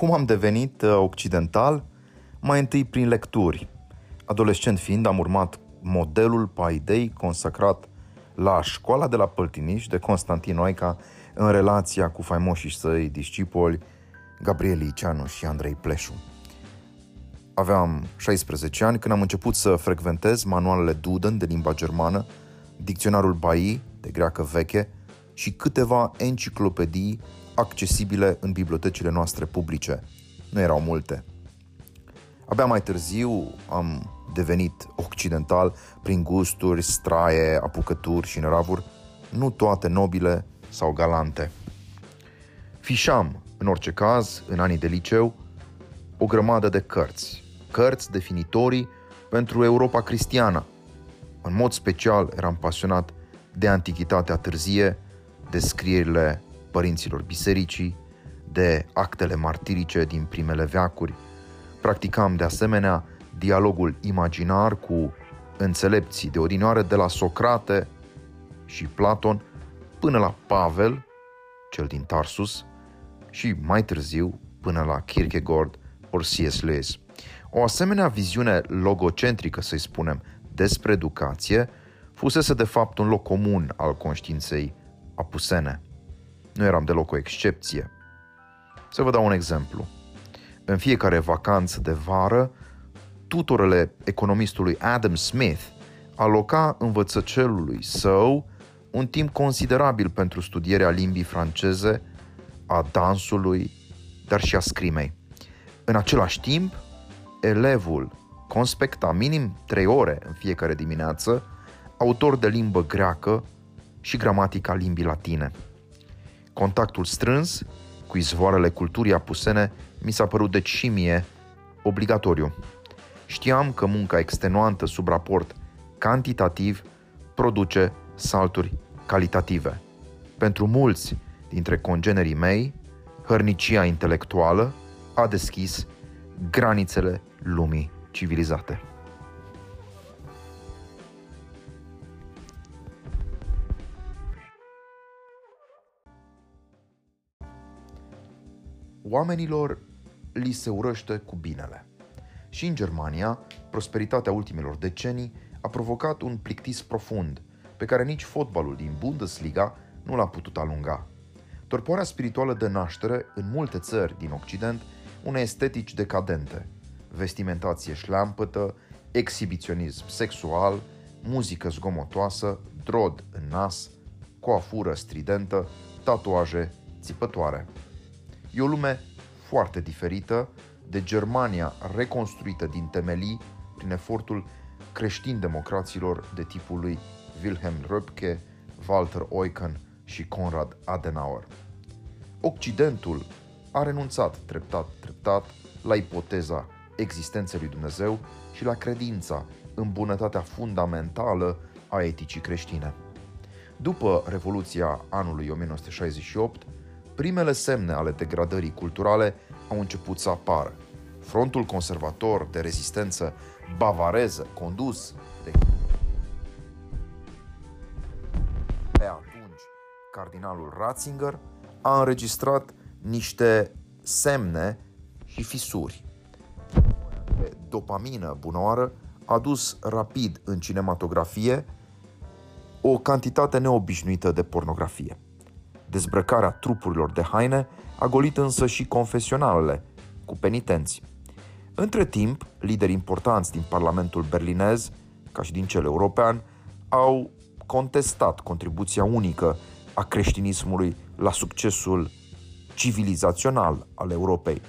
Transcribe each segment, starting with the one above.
Cum am devenit uh, occidental? Mai întâi prin lecturi. Adolescent fiind, am urmat modelul Paidei consacrat la școala de la Păltiniș de Constantin Oica în relația cu faimoșii săi discipoli Gabriel Iceanu și Andrei Pleșu. Aveam 16 ani când am început să frecventez manualele Duden de limba germană, dicționarul Bai de greacă veche și câteva enciclopedii accesibile în bibliotecile noastre publice. Nu erau multe. Abia mai târziu am devenit occidental prin gusturi, straie, apucături și năravuri, nu toate nobile sau galante. Fișam, în orice caz, în anii de liceu, o grămadă de cărți, cărți definitorii pentru Europa cristiană. În mod special eram pasionat de antichitatea târzie, de scrierile părinților bisericii, de actele martirice din primele veacuri. Practicam de asemenea dialogul imaginar cu înțelepții de odinioară de la Socrate și Platon până la Pavel, cel din Tarsus, și mai târziu până la Kierkegaard ori C.S. Lewis. O asemenea viziune logocentrică, să-i spunem, despre educație, fusese de fapt un loc comun al conștiinței apusene. Nu eram deloc o excepție. Să vă dau un exemplu. În fiecare vacanță de vară, tutorele economistului Adam Smith aloca învățăcelului său un timp considerabil pentru studierea limbii franceze, a dansului, dar și a scrimei. În același timp, elevul conspecta minim 3 ore în fiecare dimineață, autor de limbă greacă și gramatica limbii latine. Contactul strâns cu izvoarele culturii apusene mi s-a părut deci și mie obligatoriu. Știam că munca extenuantă sub raport cantitativ produce salturi calitative. Pentru mulți dintre congenerii mei, hărnicia intelectuală a deschis granițele lumii civilizate. Oamenilor li se urăște cu binele. Și în Germania, prosperitatea ultimilor decenii a provocat un plictis profund, pe care nici fotbalul din Bundesliga nu l-a putut alunga. Torpoarea spirituală de naștere în multe țări din Occident unei estetici decadente, vestimentație șleampătă, exhibiționism sexual, muzică zgomotoasă, drod în nas, coafură stridentă, tatuaje țipătoare. E o lume foarte diferită de Germania reconstruită din temelii prin efortul creștin-democraților de tipul lui Wilhelm Röpke, Walter Eucken și Konrad Adenauer. Occidentul a renunțat treptat, treptat la ipoteza existenței lui Dumnezeu și la credința în bunătatea fundamentală a eticii creștine. După Revoluția anului 1968, primele semne ale degradării culturale au început să apară. Frontul conservator de rezistență bavareză, condus de pe atunci cardinalul Ratzinger, a înregistrat niște semne și fisuri. Dopamină bunoară a dus rapid în cinematografie o cantitate neobișnuită de pornografie. Dezbrăcarea trupurilor de haine a golit însă și confesionalele, cu penitenți. Între timp, lideri importanți din Parlamentul berlinez, ca și din cel european, au contestat contribuția unică a creștinismului la succesul civilizațional al Europei.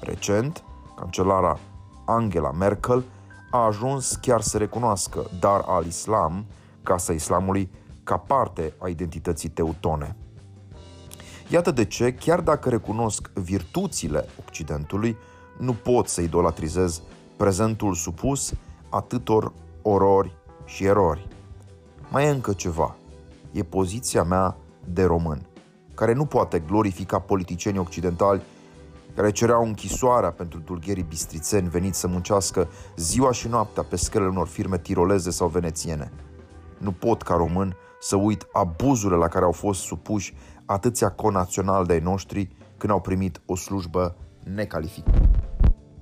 Recent, cancelara Angela Merkel a ajuns chiar să recunoască Dar al-Islam, Casa Islamului, ca parte a identității teutone. Iată de ce, chiar dacă recunosc virtuțile Occidentului, nu pot să idolatrizez prezentul supus atâtor orori și erori. Mai e încă ceva. E poziția mea de român, care nu poate glorifica politicienii occidentali care cereau închisoarea pentru dulgherii bistrițeni veniți să muncească ziua și noaptea pe scările unor firme tiroleze sau venețiene. Nu pot, ca român, să uit abuzurile la care au fost supuși atâția conaționali de-ai noștri când au primit o slujbă necalificați.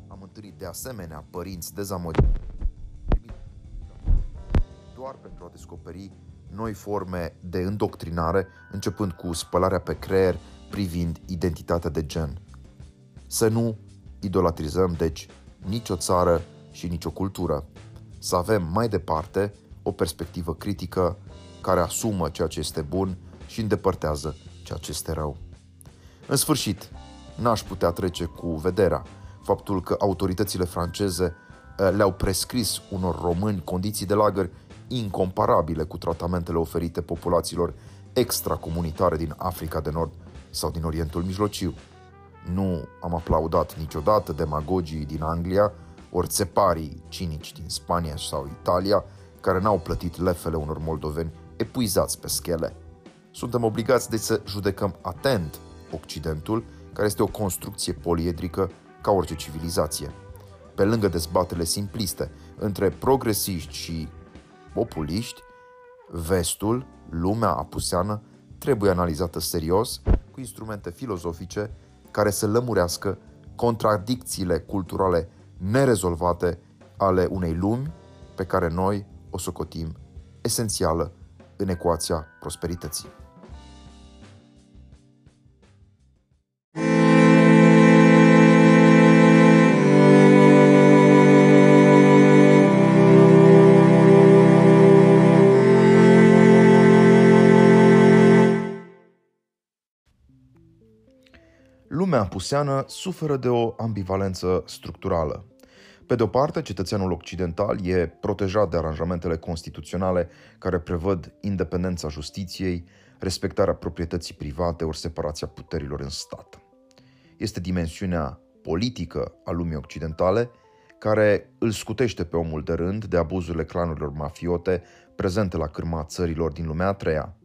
Am întâlnit de asemenea părinți dezamăgiți doar pentru a descoperi noi forme de îndoctrinare, începând cu spălarea pe creier privind identitatea de gen. Să nu idolatrizăm, deci, nicio țară și nicio cultură. Să avem mai departe o perspectivă critică care asumă ceea ce este bun și îndepărtează ceea ce este rău. În sfârșit, n-aș putea trece cu vederea faptul că autoritățile franceze eh, le-au prescris unor români condiții de lagăr incomparabile cu tratamentele oferite populațiilor extracomunitare din Africa de Nord sau din Orientul Mijlociu. Nu am aplaudat niciodată demagogii din Anglia ori țeparii cinici din Spania sau Italia care n-au plătit lefele unor moldoveni epuizați pe schele. Suntem obligați de să judecăm atent Occidentul, care este o construcție poliedrică ca orice civilizație. Pe lângă dezbatele simpliste între progresiști și populiști, vestul, lumea apuseană, trebuie analizată serios cu instrumente filozofice care să lămurească contradicțiile culturale nerezolvate ale unei lumi pe care noi o socotim esențială în ecuația prosperității. Lumea apuseană suferă de o ambivalență structurală. Pe de o parte, cetățeanul occidental e protejat de aranjamentele constituționale care prevăd independența justiției, respectarea proprietății private ori separația puterilor în stat. Este dimensiunea politică a lumii occidentale care îl scutește pe omul de rând de abuzurile clanurilor mafiote prezente la cârma țărilor din lumea a treia.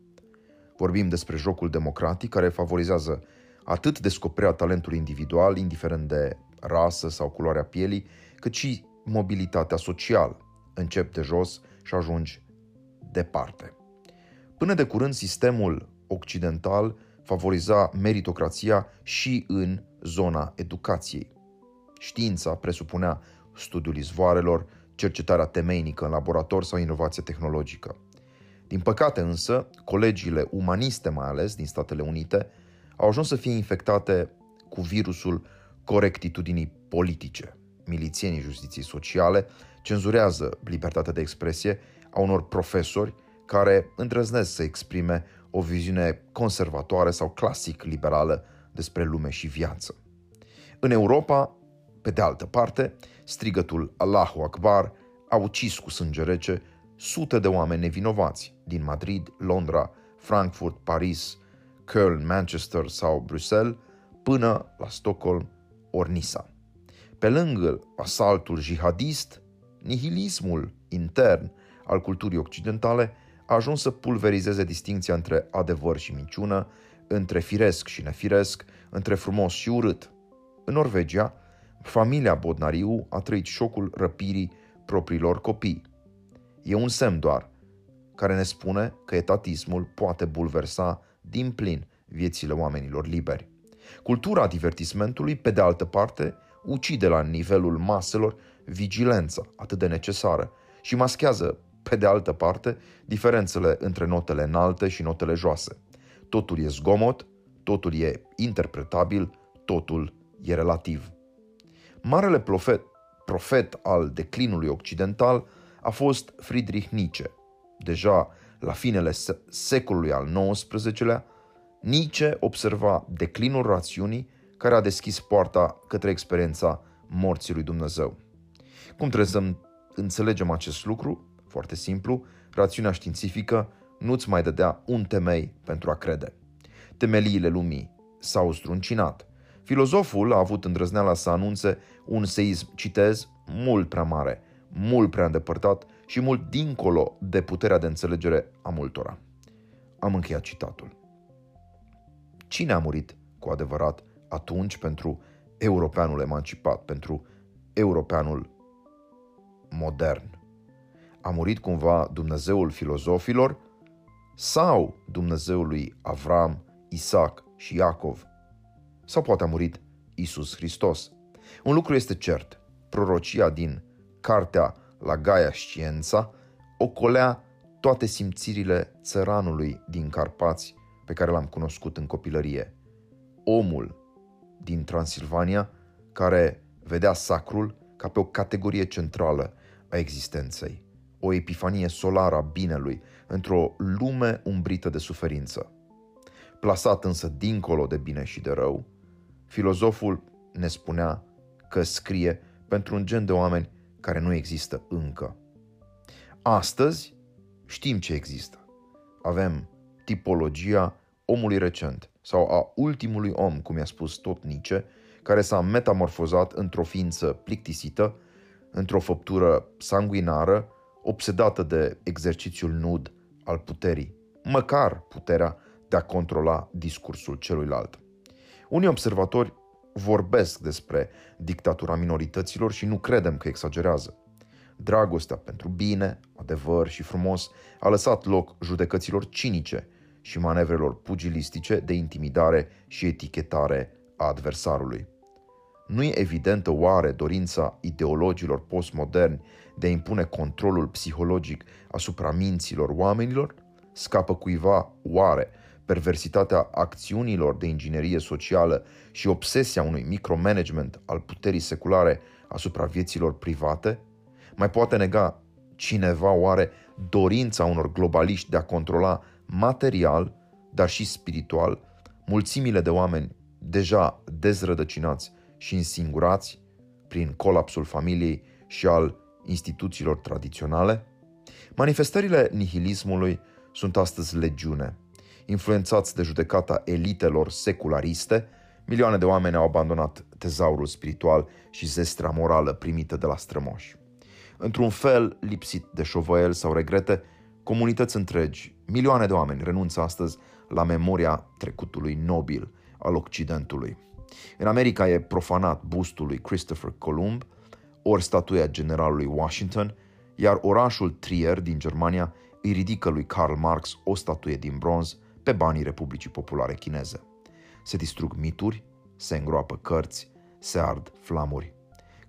Vorbim despre jocul democratic care favorizează atât descoperirea talentului individual, indiferent de rasă sau culoarea pielii, cât și mobilitatea socială. Încep de jos și ajungi departe. Până de curând, sistemul occidental favoriza meritocrația și în zona educației. Știința presupunea studiul izvoarelor, cercetarea temeinică în laborator sau inovație tehnologică. Din păcate însă, colegiile umaniste mai ales din Statele Unite au ajuns să fie infectate cu virusul corectitudinii politice. Milițienii justiției sociale cenzurează libertatea de expresie a unor profesori care îndrăznesc să exprime o viziune conservatoare sau clasic liberală despre lume și viață. În Europa, pe de altă parte, strigătul Allahu Akbar a ucis cu sânge rece sute de oameni nevinovați din Madrid, Londra, Frankfurt, Paris, Köln, Manchester sau Bruxelles, până la Stockholm ori Nisa. Pe lângă asaltul jihadist, nihilismul intern al culturii occidentale a ajuns să pulverizeze distinția între adevăr și minciună, între firesc și nefiresc, între frumos și urât. În Norvegia, familia Bodnariu a trăit șocul răpirii propriilor copii. E un semn doar, care ne spune că etatismul poate bulversa din plin viețile oamenilor liberi. Cultura divertismentului, pe de altă parte, ucide la nivelul maselor vigilența atât de necesară și maschează, pe de altă parte, diferențele între notele înalte și notele joase. Totul e zgomot, totul e interpretabil, totul e relativ. Marele profet, profet al declinului occidental a fost Friedrich Nietzsche. Deja la finele secolului al XIX-lea, Nietzsche observa declinul rațiunii care a deschis poarta către experiența morții lui Dumnezeu. Cum trebuie să înțelegem acest lucru? Foarte simplu, rațiunea științifică nu-ți mai dădea un temei pentru a crede. Temeliile lumii s-au struncinat. Filozoful a avut îndrăzneala să anunțe un seism, citez, mult prea mare, mult prea îndepărtat și mult dincolo de puterea de înțelegere a multora. Am încheiat citatul. Cine a murit cu adevărat atunci pentru europeanul emancipat, pentru europeanul modern? A murit cumva Dumnezeul filozofilor sau Dumnezeul lui Avram, Isaac și Iacov? Sau poate a murit Isus Hristos. Un lucru este cert, prorocia din cartea la Gaia Sciența ocolea toate simțirile țăranului din Carpați pe care l-am cunoscut în copilărie. Omul din Transilvania care vedea sacrul ca pe o categorie centrală a existenței, o epifanie solară a binelui într-o lume umbrită de suferință. Plasat însă dincolo de bine și de rău, filozoful ne spunea că scrie pentru un gen de oameni care nu există încă. Astăzi știm ce există. Avem tipologia omului recent sau a ultimului om, cum i-a spus tot Nietzsche, care s-a metamorfozat într-o ființă plictisită, într-o făptură sanguinară, obsedată de exercițiul nud al puterii, măcar puterea de a controla discursul celuilalt. Unii observatori vorbesc despre dictatura minorităților și nu credem că exagerează. Dragostea pentru bine, adevăr și frumos a lăsat loc judecăților cinice și manevrelor pugilistice de intimidare și etichetare a adversarului. Nu e evidentă oare dorința ideologilor postmoderni de a impune controlul psihologic asupra minților oamenilor? Scapă cuiva oare perversitatea acțiunilor de inginerie socială și obsesia unui micromanagement al puterii seculare asupra vieților private? Mai poate nega cineva oare dorința unor globaliști de a controla material, dar și spiritual, mulțimile de oameni deja dezrădăcinați și însingurați prin colapsul familiei și al instituțiilor tradiționale? Manifestările nihilismului sunt astăzi legiune. Influențați de judecata elitelor seculariste, milioane de oameni au abandonat tezaurul spiritual și zestrea morală primită de la strămoși. Într-un fel lipsit de șovăiel sau regrete, comunități întregi, milioane de oameni renunță astăzi la memoria trecutului nobil al Occidentului. În America e profanat bustul lui Christopher Columb, ori statuia generalului Washington, iar orașul Trier din Germania îi ridică lui Karl Marx o statuie din bronz pe banii Republicii Populare Chineze. Se distrug mituri, se îngroapă cărți, se ard flamuri.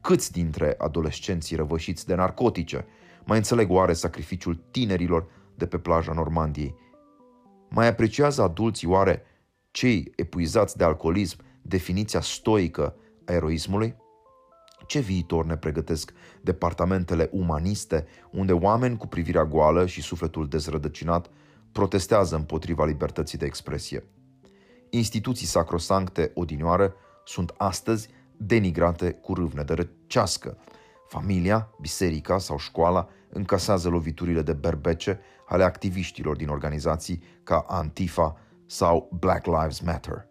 Câți dintre adolescenții răvășiți de narcotice mai înțeleg oare sacrificiul tinerilor de pe plaja Normandiei? Mai apreciază adulții oare cei epuizați de alcoolism definiția stoică a eroismului? Ce viitor ne pregătesc departamentele umaniste, unde oameni cu privirea goală și sufletul dezrădăcinat protestează împotriva libertății de expresie? Instituții sacrosancte odinioară sunt astăzi denigrate cu râvne de răcească. Familia, biserica sau școala încasează loviturile de berbece ale activiștilor din organizații ca Antifa sau Black Lives Matter.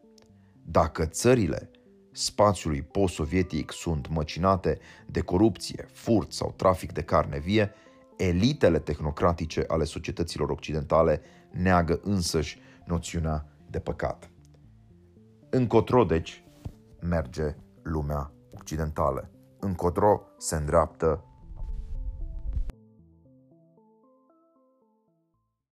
Dacă țările spațiului post-sovietic sunt măcinate de corupție, furt sau trafic de carne vie, elitele tehnocratice ale societăților occidentale neagă însăși noțiunea de păcat. Încotro, deci, merge lumea occidentală. Încotro se îndreaptă